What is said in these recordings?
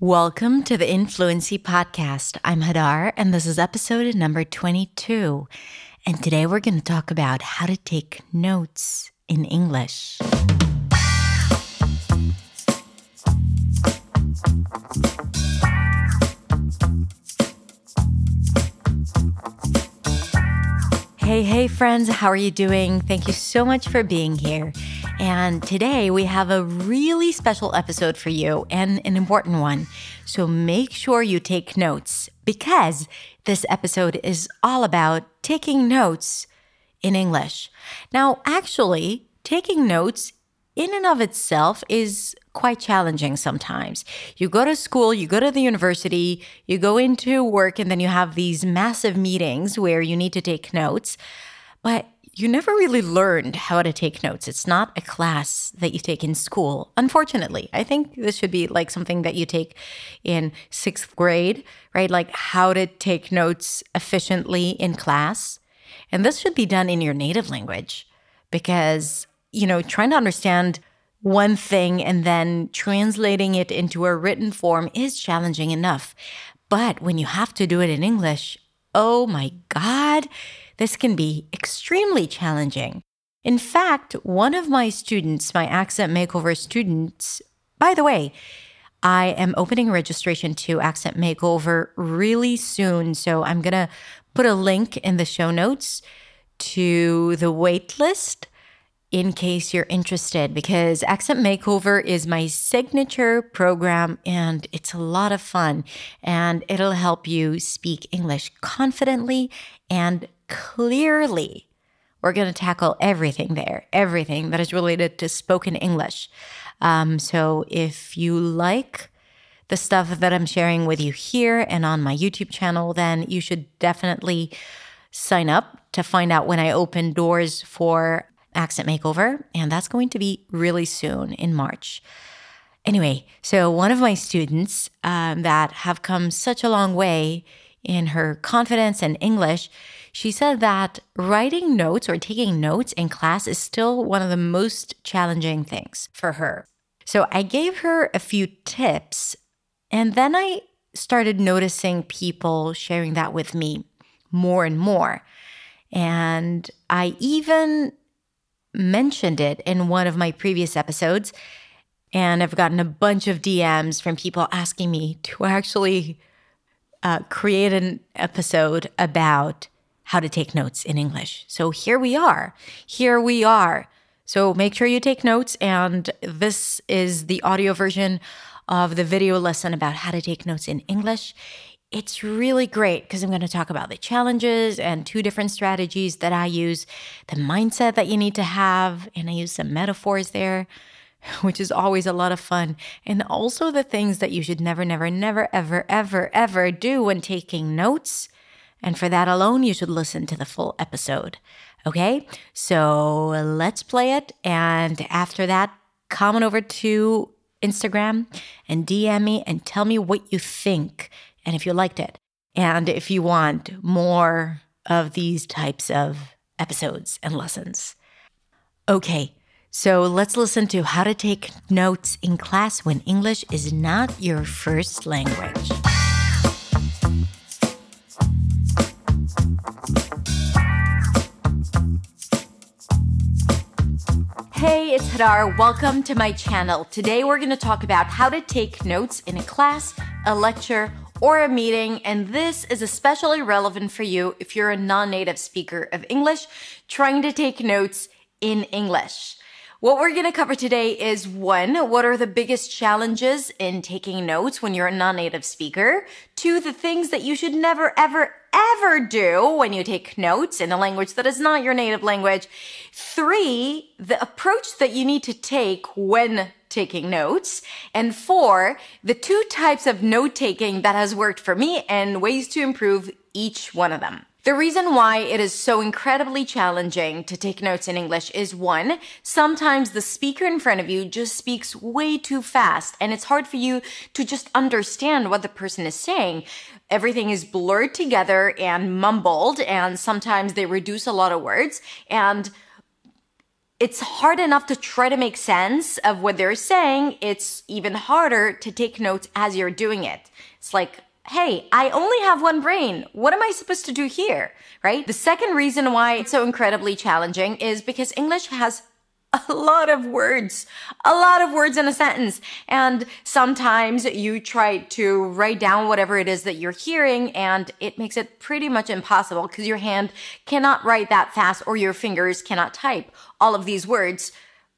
Welcome to the Influency Podcast. I'm Hadar, and this is episode number 22. And today we're going to talk about how to take notes in English. Hey, hey, friends, how are you doing? Thank you so much for being here. And today we have a really special episode for you and an important one. So make sure you take notes because this episode is all about taking notes in English. Now, actually, taking notes in and of itself is quite challenging sometimes. You go to school, you go to the university, you go into work, and then you have these massive meetings where you need to take notes. But you never really learned how to take notes. It's not a class that you take in school, unfortunately. I think this should be like something that you take in sixth grade, right? Like how to take notes efficiently in class. And this should be done in your native language because, you know, trying to understand one thing and then translating it into a written form is challenging enough. But when you have to do it in English, oh my God this can be extremely challenging. In fact, one of my students, my accent makeover students, by the way, I am opening registration to Accent Makeover really soon. So I'm going to put a link in the show notes to the waitlist in case you're interested because Accent Makeover is my signature program and it's a lot of fun and it'll help you speak English confidently and clearly we're going to tackle everything there, everything that is related to spoken English. Um, so if you like the stuff that I'm sharing with you here and on my YouTube channel, then you should definitely sign up to find out when I open doors for Accent Makeover. And that's going to be really soon in March. Anyway, so one of my students um, that have come such a long way in her confidence and English, she said that writing notes or taking notes in class is still one of the most challenging things for her. So I gave her a few tips, and then I started noticing people sharing that with me more and more. And I even mentioned it in one of my previous episodes. And I've gotten a bunch of DMs from people asking me to actually uh, create an episode about how to take notes in English. So here we are. Here we are. So make sure you take notes. And this is the audio version of the video lesson about how to take notes in English. It's really great because I'm going to talk about the challenges and two different strategies that I use, the mindset that you need to have, and I use some metaphors there, which is always a lot of fun, and also the things that you should never, never, never, ever, ever, ever do when taking notes and for that alone, you should listen to the full episode. Okay, so let's play it. And after that, come on over to Instagram and DM me and tell me what you think and if you liked it. And if you want more of these types of episodes and lessons. Okay, so let's listen to how to take notes in class when English is not your first language. Hey, it's Hadar. Welcome to my channel. Today we're going to talk about how to take notes in a class, a lecture, or a meeting, and this is especially relevant for you if you're a non native speaker of English trying to take notes in English. What we're going to cover today is one, what are the biggest challenges in taking notes when you're a non native speaker? Two, the things that you should never, ever, ever do when you take notes in a language that is not your native language. Three, the approach that you need to take when taking notes. And four, the two types of note taking that has worked for me and ways to improve each one of them. The reason why it is so incredibly challenging to take notes in English is one, sometimes the speaker in front of you just speaks way too fast and it's hard for you to just understand what the person is saying. Everything is blurred together and mumbled and sometimes they reduce a lot of words and it's hard enough to try to make sense of what they're saying. It's even harder to take notes as you're doing it. It's like, hey, I only have one brain. What am I supposed to do here? Right? The second reason why it's so incredibly challenging is because English has a lot of words, a lot of words in a sentence. And sometimes you try to write down whatever it is that you're hearing and it makes it pretty much impossible because your hand cannot write that fast or your fingers cannot type all of these words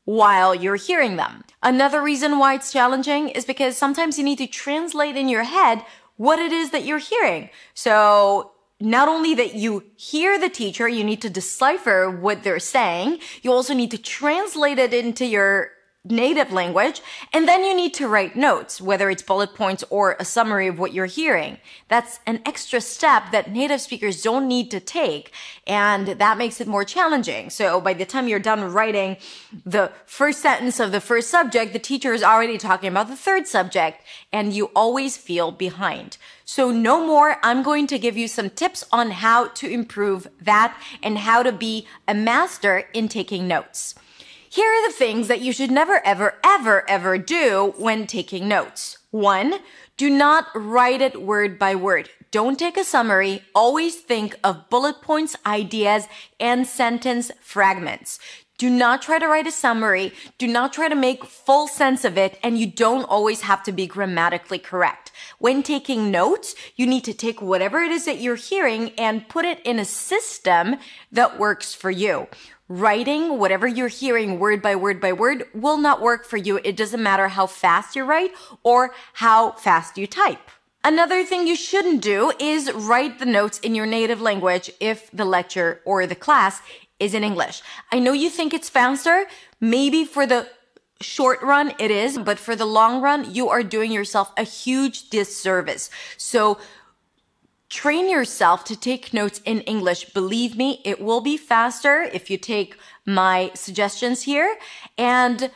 while you're hearing them. Another reason why it's challenging is because sometimes you need to translate in your head what it is that you're hearing. So not only that you hear the teacher, you need to decipher what they're saying. You also need to translate it into your native language. And then you need to write notes, whether it's bullet points or a summary of what you're hearing. That's an extra step that native speakers don't need to take. And that makes it more challenging. So by the time you're done writing the first sentence of the first subject, the teacher is already talking about the third subject and you always feel behind. So no more. I'm going to give you some tips on how to improve that and how to be a master in taking notes. Here are the things that you should never, ever, ever, ever do when taking notes. One, do not write it word by word. Don't take a summary. Always think of bullet points, ideas, and sentence fragments. Do not try to write a summary. Do not try to make full sense of it. And you don't always have to be grammatically correct. When taking notes, you need to take whatever it is that you're hearing and put it in a system that works for you writing whatever you're hearing word by word by word will not work for you. It doesn't matter how fast you write or how fast you type. Another thing you shouldn't do is write the notes in your native language if the lecture or the class is in English. I know you think it's faster. Maybe for the short run it is, but for the long run, you are doing yourself a huge disservice. So train yourself to take notes in English. Believe me, it will be faster if you take my suggestions here. And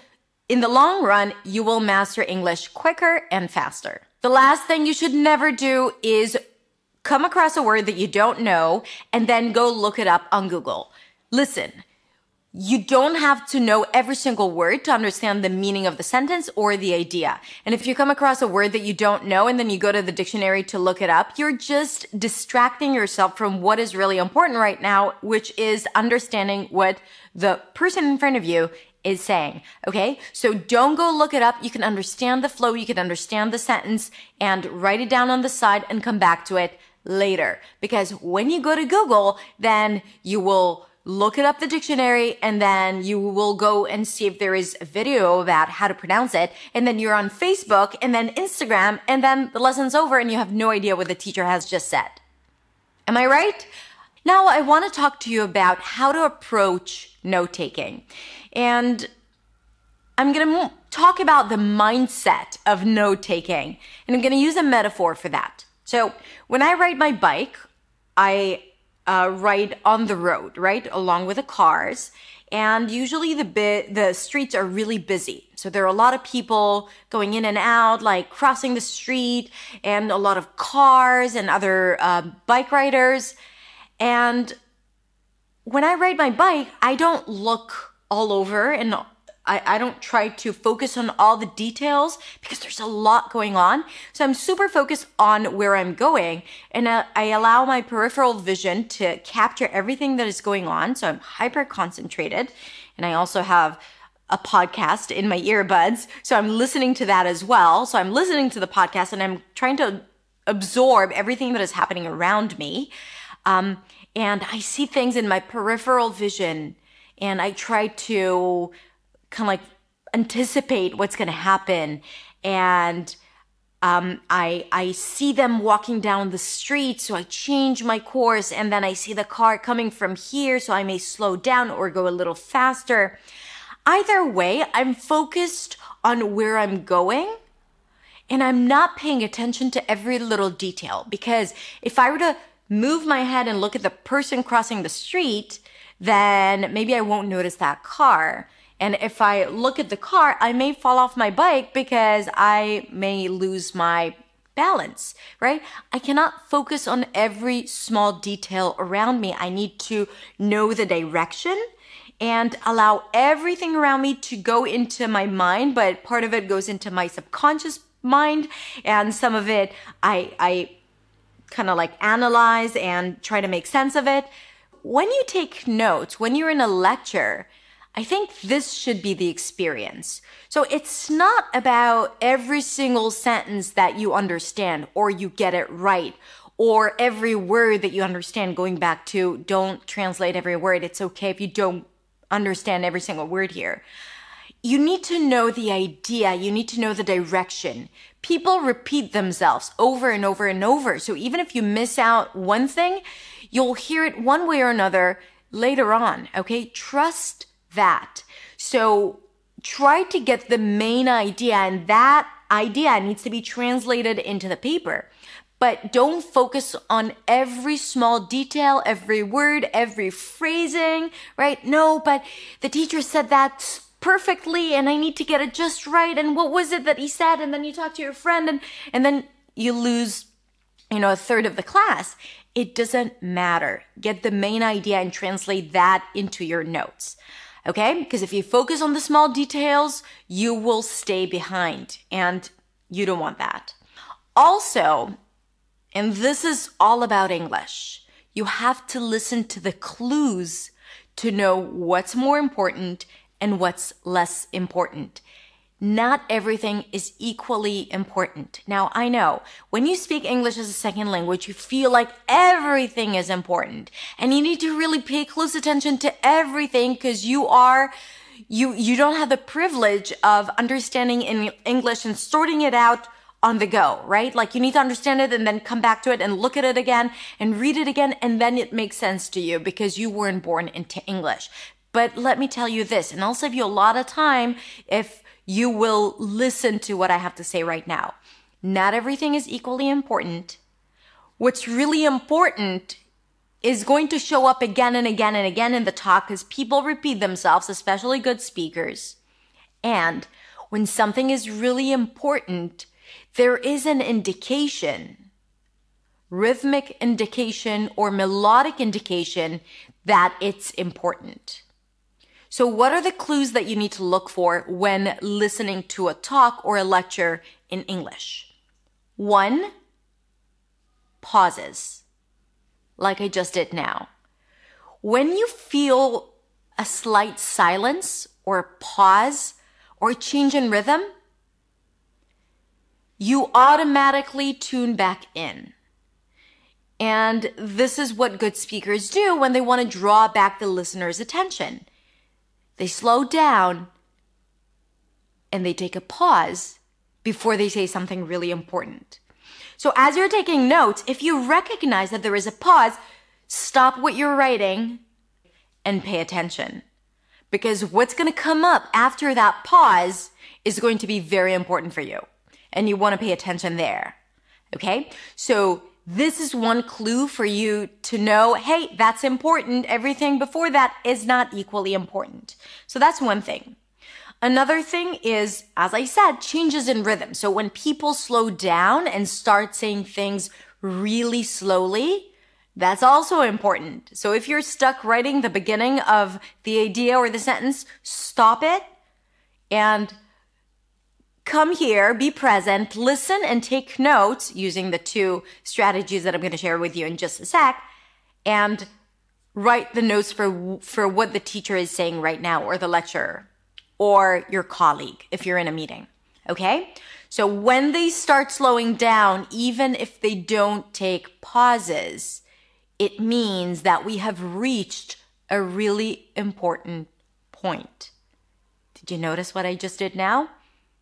in the long run, you will master English quicker and faster. The last thing you should never do is come across a word that you don't know and then go look it up on Google. Listen, you don't have to know every single word to understand the meaning of the sentence or the idea. And if you come across a word that you don't know and then you go to the dictionary to look it up, you're just distracting yourself from what is really important right now, which is understanding what the person in front of you is saying. Okay. So don't go look it up. You can understand the flow. You can understand the sentence and write it down on the side and come back to it later. Because when you go to Google, then you will look it up the dictionary and then you will go and see if there is a video about how to pronounce it. And then you're on Facebook and then Instagram and then the lesson's over and you have no idea what the teacher has just said. Am I right? Now I want to talk to you about how to approach note taking. And I'm going to talk about the mindset of note taking. And I'm going to use a metaphor for that. So when I ride my bike, I uh, ride on the road, right, along with the cars. And usually the bit, the streets are really busy. So there are a lot of people going in and out, like crossing the street, and a lot of cars and other uh, bike riders. And when I ride my bike, I don't look all over and I, I don't try to focus on all the details because there's a lot going on. So I'm super focused on where I'm going and uh, I allow my peripheral vision to capture everything that is going on. So I'm hyper concentrated and I also have a podcast in my earbuds. So I'm listening to that as well. So I'm listening to the podcast and I'm trying to absorb everything that is happening around me. Um, and I see things in my peripheral vision and I try to kind of like anticipate what's going to happen and um, I I see them walking down the street, so I change my course, and then I see the car coming from here, so I may slow down or go a little faster. Either way, I'm focused on where I'm going, and I'm not paying attention to every little detail because if I were to move my head and look at the person crossing the street, then maybe I won't notice that car. And if I look at the car, I may fall off my bike because I may lose my balance, right? I cannot focus on every small detail around me. I need to know the direction and allow everything around me to go into my mind, but part of it goes into my subconscious mind and some of it I I kind of like analyze and try to make sense of it. When you take notes, when you're in a lecture, I think this should be the experience. So it's not about every single sentence that you understand or you get it right or every word that you understand going back to don't translate every word. It's okay if you don't understand every single word here. You need to know the idea. You need to know the direction. People repeat themselves over and over and over. So even if you miss out one thing, you'll hear it one way or another later on. Okay. Trust that. So try to get the main idea and that idea needs to be translated into the paper. But don't focus on every small detail, every word, every phrasing, right? No, but the teacher said that perfectly and I need to get it just right. And what was it that he said? And then you talk to your friend and, and then you lose, you know, a third of the class. It doesn't matter. Get the main idea and translate that into your notes. Okay? Because if you focus on the small details, you will stay behind and you don't want that. Also, and this is all about English, you have to listen to the clues to know what's more important and what's less important not everything is equally important. Now, I know when you speak English as a second language, you feel like everything is important and you need to really pay close attention to everything because you are, you, you don't have the privilege of understanding in English and sorting it out on the go, right? Like you need to understand it and then come back to it and look at it again and read it again. And then it makes sense to you because you weren't born into English. But let me tell you this, and I'll save you a lot of time if you will listen to what I have to say right now. Not everything is equally important. What's really important is going to show up again and again and again in the talk because people repeat themselves, especially good speakers. And when something is really important, there is an indication, rhythmic indication or melodic indication that it's important. So what are the clues that you need to look for when listening to a talk or a lecture in English? One, pauses, like I just did now. When you feel a slight silence or pause or change in rhythm, you automatically tune back in. And this is what good speakers do when they want to draw back the listener's attention. They slow down and they take a pause before they say something really important. So as you're taking notes, if you recognize that there is a pause, stop what you're writing and pay attention. Because what's going to come up after that pause is going to be very important for you. And you want to pay attention there. Okay? So this is one clue for you to know, hey, that's important. Everything before that is not equally important. So that's one thing. Another thing is, as I said, changes in rhythm. So when people slow down and start saying things really slowly, that's also important. So if you're stuck writing the beginning of the idea or the sentence, stop it and come here, be present, listen and take notes using the two strategies that I'm going to share with you in just a sec and write the notes for, for what the teacher is saying right now or the lecturer or your colleague if you're in a meeting. Okay. So when they start slowing down, even if they don't take pauses, it means that we have reached a really important point. Did you notice what I just did now?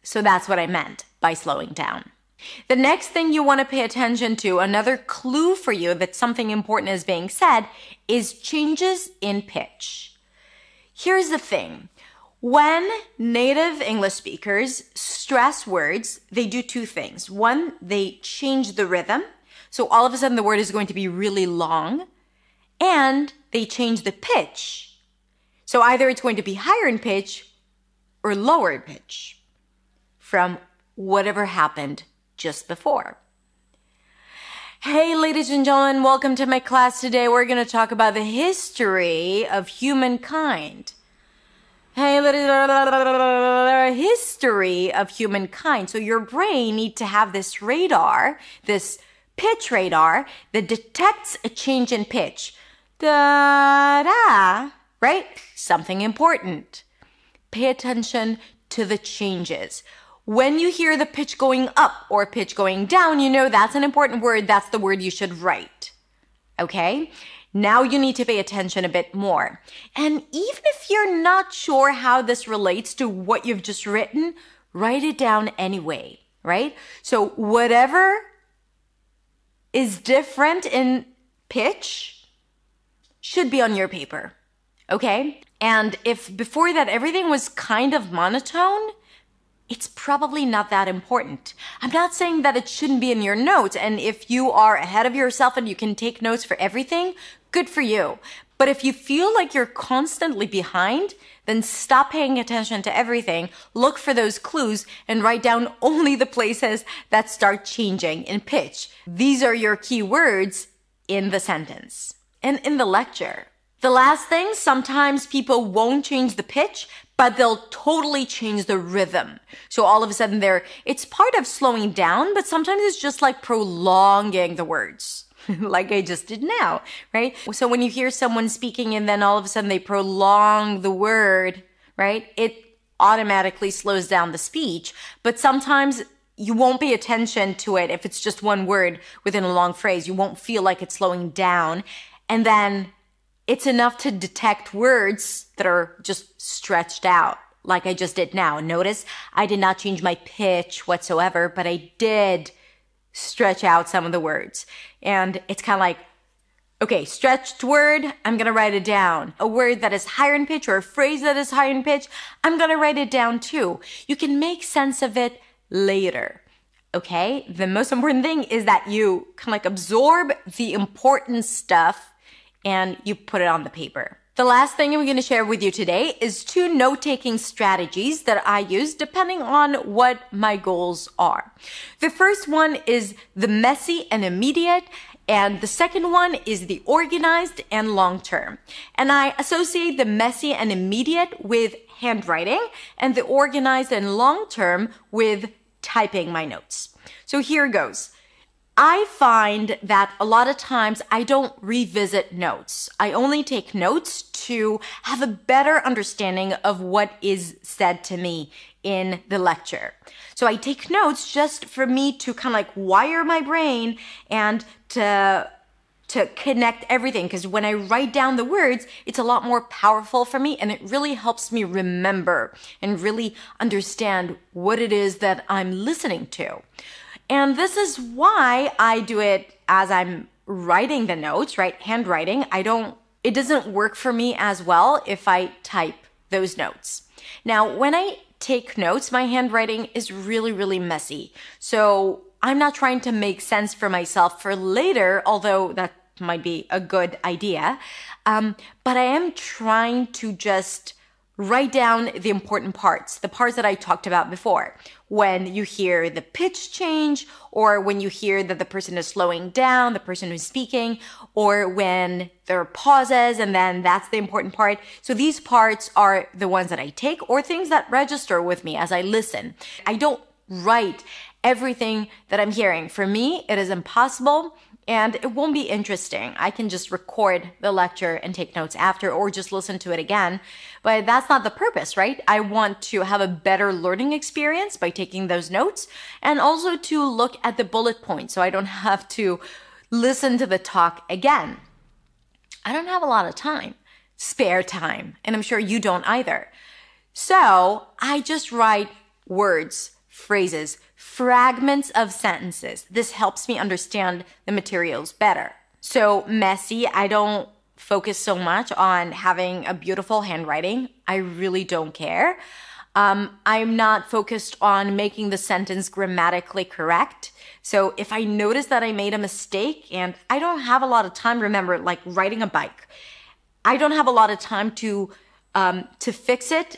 So that's what I meant by slowing down. The next thing you want to pay attention to, another clue for you that something important is being said, is changes in pitch. Here's the thing. When native English speakers stress words, they do two things. One, they change the rhythm. So all of a sudden the word is going to be really long and they change the pitch. So either it's going to be higher in pitch or lower in pitch from whatever happened just before. Hey, ladies and gentlemen, welcome to my class today. We're going to talk about the history of humankind. Hey, history of humankind. So your brain need to have this radar, this pitch radar that detects a change in pitch. Da da, right? Something important. Pay attention to the changes. When you hear the pitch going up or pitch going down, you know that's an important word. That's the word you should write. Okay? Now you need to pay attention a bit more. And even if you're not sure how this relates to what you've just written, write it down anyway, right? So whatever is different in pitch should be on your paper. Okay? And if before that everything was kind of monotone, it's probably not that important. I'm not saying that it shouldn't be in your notes. And if you are ahead of yourself and you can take notes for everything, good for you. But if you feel like you're constantly behind, then stop paying attention to everything, look for those clues, and write down only the places that start changing in pitch. These are your key words in the sentence and in the lecture. The last thing, sometimes people won't change the pitch, but they'll totally change the rhythm. So all of a sudden they're, it's part of slowing down, but sometimes it's just like prolonging the words. like I just did now, right? So when you hear someone speaking and then all of a sudden they prolong the word, right? It automatically slows down the speech. But sometimes you won't pay attention to it if it's just one word within a long phrase. You won't feel like it's slowing down. And then it's enough to detect words that are just stretched out like I just did now. Notice I did not change my pitch whatsoever, but I did stretch out some of the words. And it's kind of like, okay, stretched word, I'm going to write it down. A word that is higher in pitch or a phrase that is higher in pitch, I'm going to write it down too. You can make sense of it later. Okay. The most important thing is that you kind of like absorb the important stuff and you put it on the paper. The last thing I'm going to share with you today is two note taking strategies that I use depending on what my goals are. The first one is the messy and immediate. And the second one is the organized and long term. And I associate the messy and immediate with handwriting and the organized and long term with typing my notes. So here goes. I find that a lot of times I don't revisit notes. I only take notes to have a better understanding of what is said to me in the lecture. So I take notes just for me to kind of like wire my brain and to to connect everything because when I write down the words, it's a lot more powerful for me and it really helps me remember and really understand what it is that I'm listening to. And this is why I do it as I'm writing the notes, right? Handwriting. I don't, it doesn't work for me as well if I type those notes. Now, when I take notes, my handwriting is really, really messy. So I'm not trying to make sense for myself for later, although that might be a good idea. Um, but I am trying to just write down the important parts, the parts that I talked about before. When you hear the pitch change, or when you hear that the person is slowing down, the person who's speaking, or when there are pauses and then that's the important part. So these parts are the ones that I take or things that register with me as I listen. I don't write everything that I'm hearing. For me, it is impossible and it won't be interesting. I can just record the lecture and take notes after or just listen to it again. But that's not the purpose, right? I want to have a better learning experience by taking those notes and also to look at the bullet points so I don't have to listen to the talk again. I don't have a lot of time, spare time, and I'm sure you don't either. So I just write words, phrases, fragments of sentences. This helps me understand the materials better. So messy, I don't focus so much on having a beautiful handwriting. I really don't care. Um, I'm not focused on making the sentence grammatically correct. So if I notice that I made a mistake and I don't have a lot of time, remember, like riding a bike, I don't have a lot of time to um, to fix it.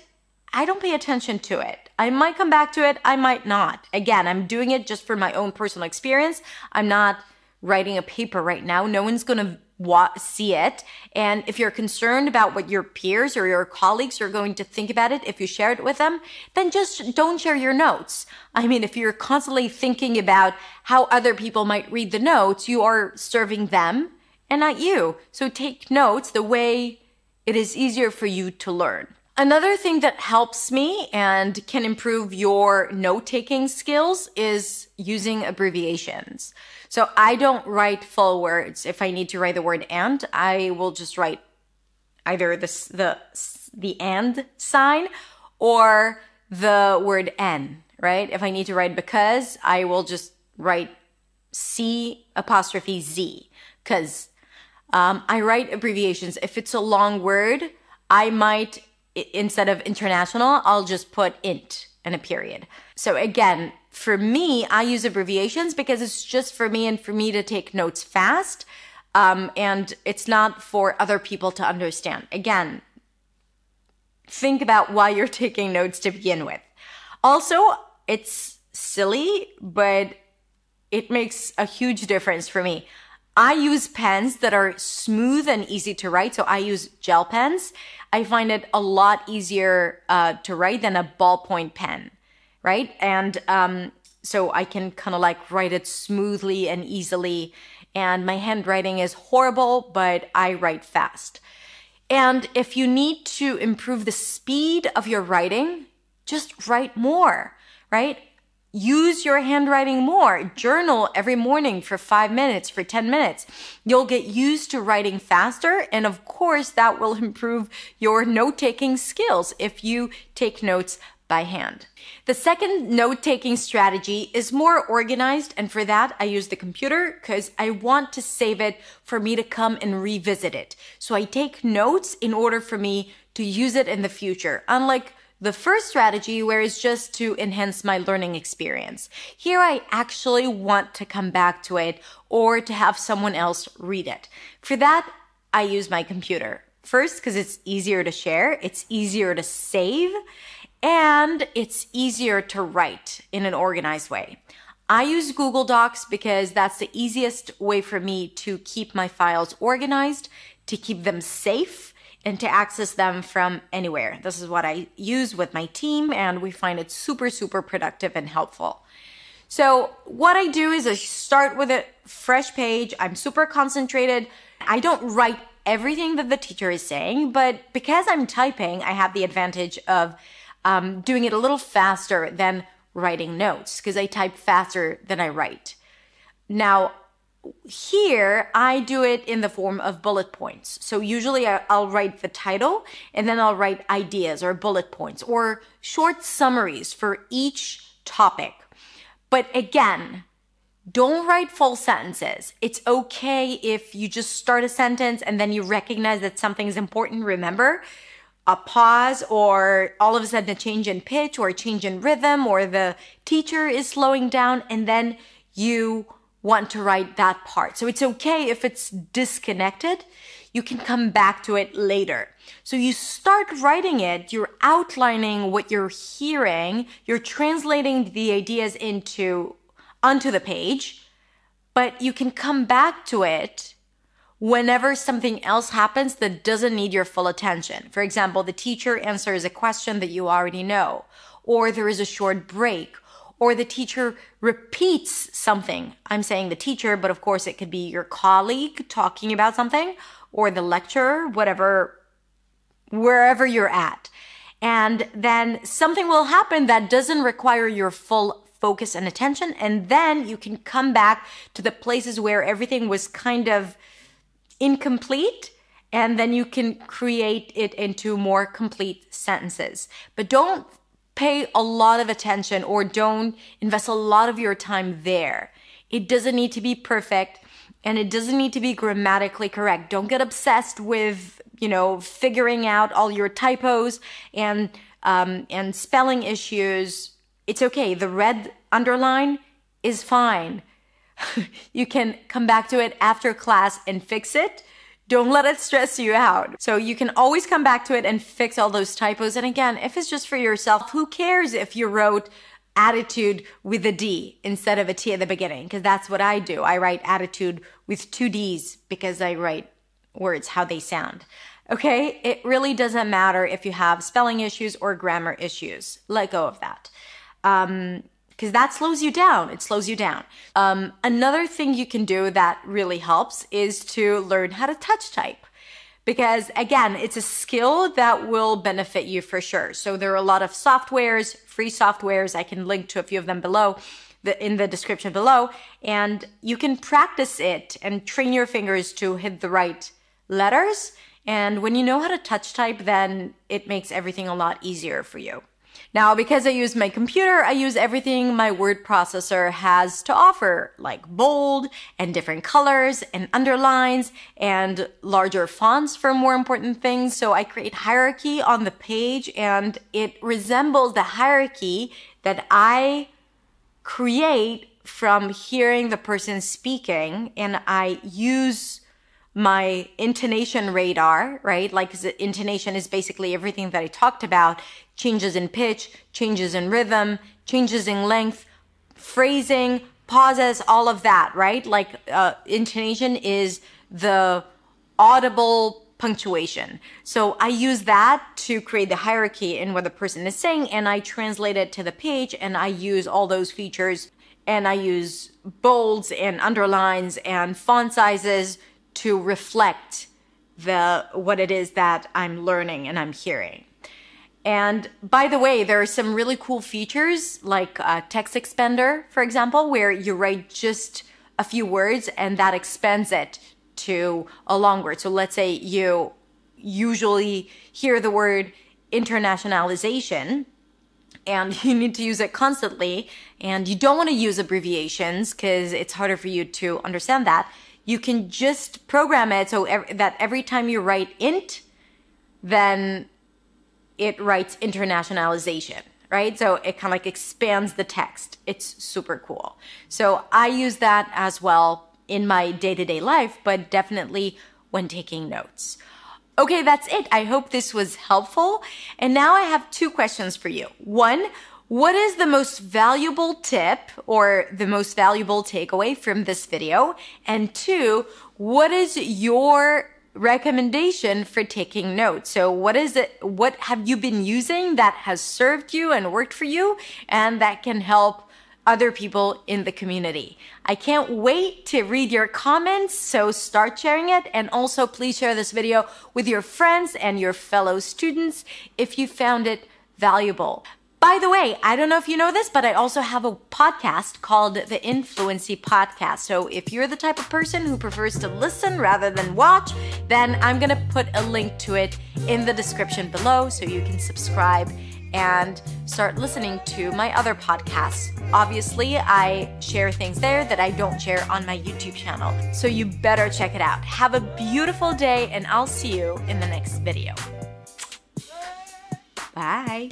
I don't pay attention to it. I might come back to it, I might not. Again, I'm doing it just for my own personal experience. I'm not writing a paper right now. No one's going to wa- see it. And if you're concerned about what your peers or your colleagues are going to think about it, if you share it with them, then just don't share your notes. I mean, if you're constantly thinking about how other people might read the notes, you are serving them and not you. So take notes the way it is easier for you to learn. Another thing that helps me and can improve your note taking skills is using abbreviations. So I don't write full words. If I need to write the word and, I will just write either the, the, the and sign or the word n, right? If I need to write because, I will just write C apostrophe Z because um, I write abbreviations. If it's a long word, I might, instead of international, I'll just put int and a period. So again, for me, I use abbreviations because it's just for me and for me to take notes fast. Um, and it's not for other people to understand. Again, think about why you're taking notes to begin with. Also, it's silly, but it makes a huge difference for me. I use pens that are smooth and easy to write. So I use gel pens. I find it a lot easier uh, to write than a ballpoint pen right? And um, so I can kind of like write it smoothly and easily. And my handwriting is horrible, but I write fast. And if you need to improve the speed of your writing, just write more, right? Use your handwriting more. Journal every morning for five minutes, for 10 minutes. You'll get used to writing faster. And of course, that will improve your note taking skills if you take notes by hand. The second note taking strategy is more organized, and for that, I use the computer because I want to save it for me to come and revisit it. So I take notes in order for me to use it in the future, unlike the first strategy, where it's just to enhance my learning experience. Here, I actually want to come back to it or to have someone else read it. For that, I use my computer. First, because it's easier to share, it's easier to save, and it's easier to write in an organized way. I use Google Docs because that's the easiest way for me to keep my files organized, to keep them safe, and to access them from anywhere. This is what I use with my team, and we find it super, super productive and helpful. So, what I do is I start with a fresh page. I'm super concentrated. I don't write everything that the teacher is saying, but because I'm typing, I have the advantage of um, doing it a little faster than writing notes because I type faster than I write. Now, here I do it in the form of bullet points. So usually I'll write the title and then I'll write ideas or bullet points or short summaries for each topic. But again, don't write full sentences. It's okay if you just start a sentence and then you recognize that something is important. Remember, a pause or all of a sudden a change in pitch or a change in rhythm or the teacher is slowing down and then you want to write that part. So it's okay if it's disconnected. You can come back to it later. So you start writing it, you're outlining what you're hearing, you're translating the ideas into onto the page, but you can come back to it whenever something else happens that doesn't need your full attention. For example, the teacher answers a question that you already know, or there is a short break, or the teacher repeats something. I'm saying the teacher, but of course it could be your colleague talking about something, or the lecturer, whatever, wherever you're at. And then something will happen that doesn't require your full focus and attention. And then you can come back to the places where everything was kind of incomplete and then you can create it into more complete sentences. But don't pay a lot of attention or don't invest a lot of your time there. It doesn't need to be perfect and it doesn't need to be grammatically correct. Don't get obsessed with, you know, figuring out all your typos and um, and spelling issues. It's okay. The red underline is fine. you can come back to it after class and fix it. Don't let it stress you out. So you can always come back to it and fix all those typos. And again, if it's just for yourself, who cares if you wrote attitude with a D instead of a T at the beginning? Because that's what I do. I write attitude with two D's because I write words, how they sound. Okay, it really doesn't matter if you have spelling issues or grammar issues. Let go of that. Um, because that slows you down. It slows you down. Um, another thing you can do that really helps is to learn how to touch type. Because again, it's a skill that will benefit you for sure. So there are a lot of softwares, free softwares. I can link to a few of them below the, in the description below. And you can practice it and train your fingers to hit the right letters. And when you know how to touch type, then it makes everything a lot easier for you. Now, because I use my computer, I use everything my word processor has to offer, like bold and different colors and underlines and larger fonts for more important things. So I create hierarchy on the page and it resembles the hierarchy that I create from hearing the person speaking and I use my intonation radar, right? Like intonation is basically everything that I talked about changes in pitch, changes in rhythm, changes in length, phrasing, pauses, all of that, right? Like uh, intonation is the audible punctuation. So I use that to create the hierarchy in what the person is saying and I translate it to the page and I use all those features and I use bolds and underlines and font sizes to reflect the what it is that I'm learning and I'm hearing. And by the way, there are some really cool features like uh, TextExpander, for example, where you write just a few words and that expands it to a long word. So let's say you usually hear the word internationalization and you need to use it constantly and you don't want to use abbreviations because it's harder for you to understand that you can just program it so ev- that every time you write int, then it writes internationalization, right? So it kind of like expands the text. It's super cool. So I use that as well in my day to day life, but definitely when taking notes. Okay, that's it. I hope this was helpful. And now I have two questions for you. One, what is the most valuable tip or the most valuable takeaway from this video? And two, what is your recommendation for taking notes? So what is it, what have you been using that has served you and worked for you and that can help other people in the community. I can't wait to read your comments, so start sharing it. And also please share this video with your friends and your fellow students if you found it valuable. By the way, I don't know if you know this, but I also have a podcast called the Influency Podcast. So if you're the type of person who prefers to listen rather than watch, then I'm going to put a link to it in the description below so you can subscribe and start listening to my other podcasts. Obviously, I share things there that I don't share on my YouTube channel. So you better check it out. Have a beautiful day, and I'll see you in the next video. Bye.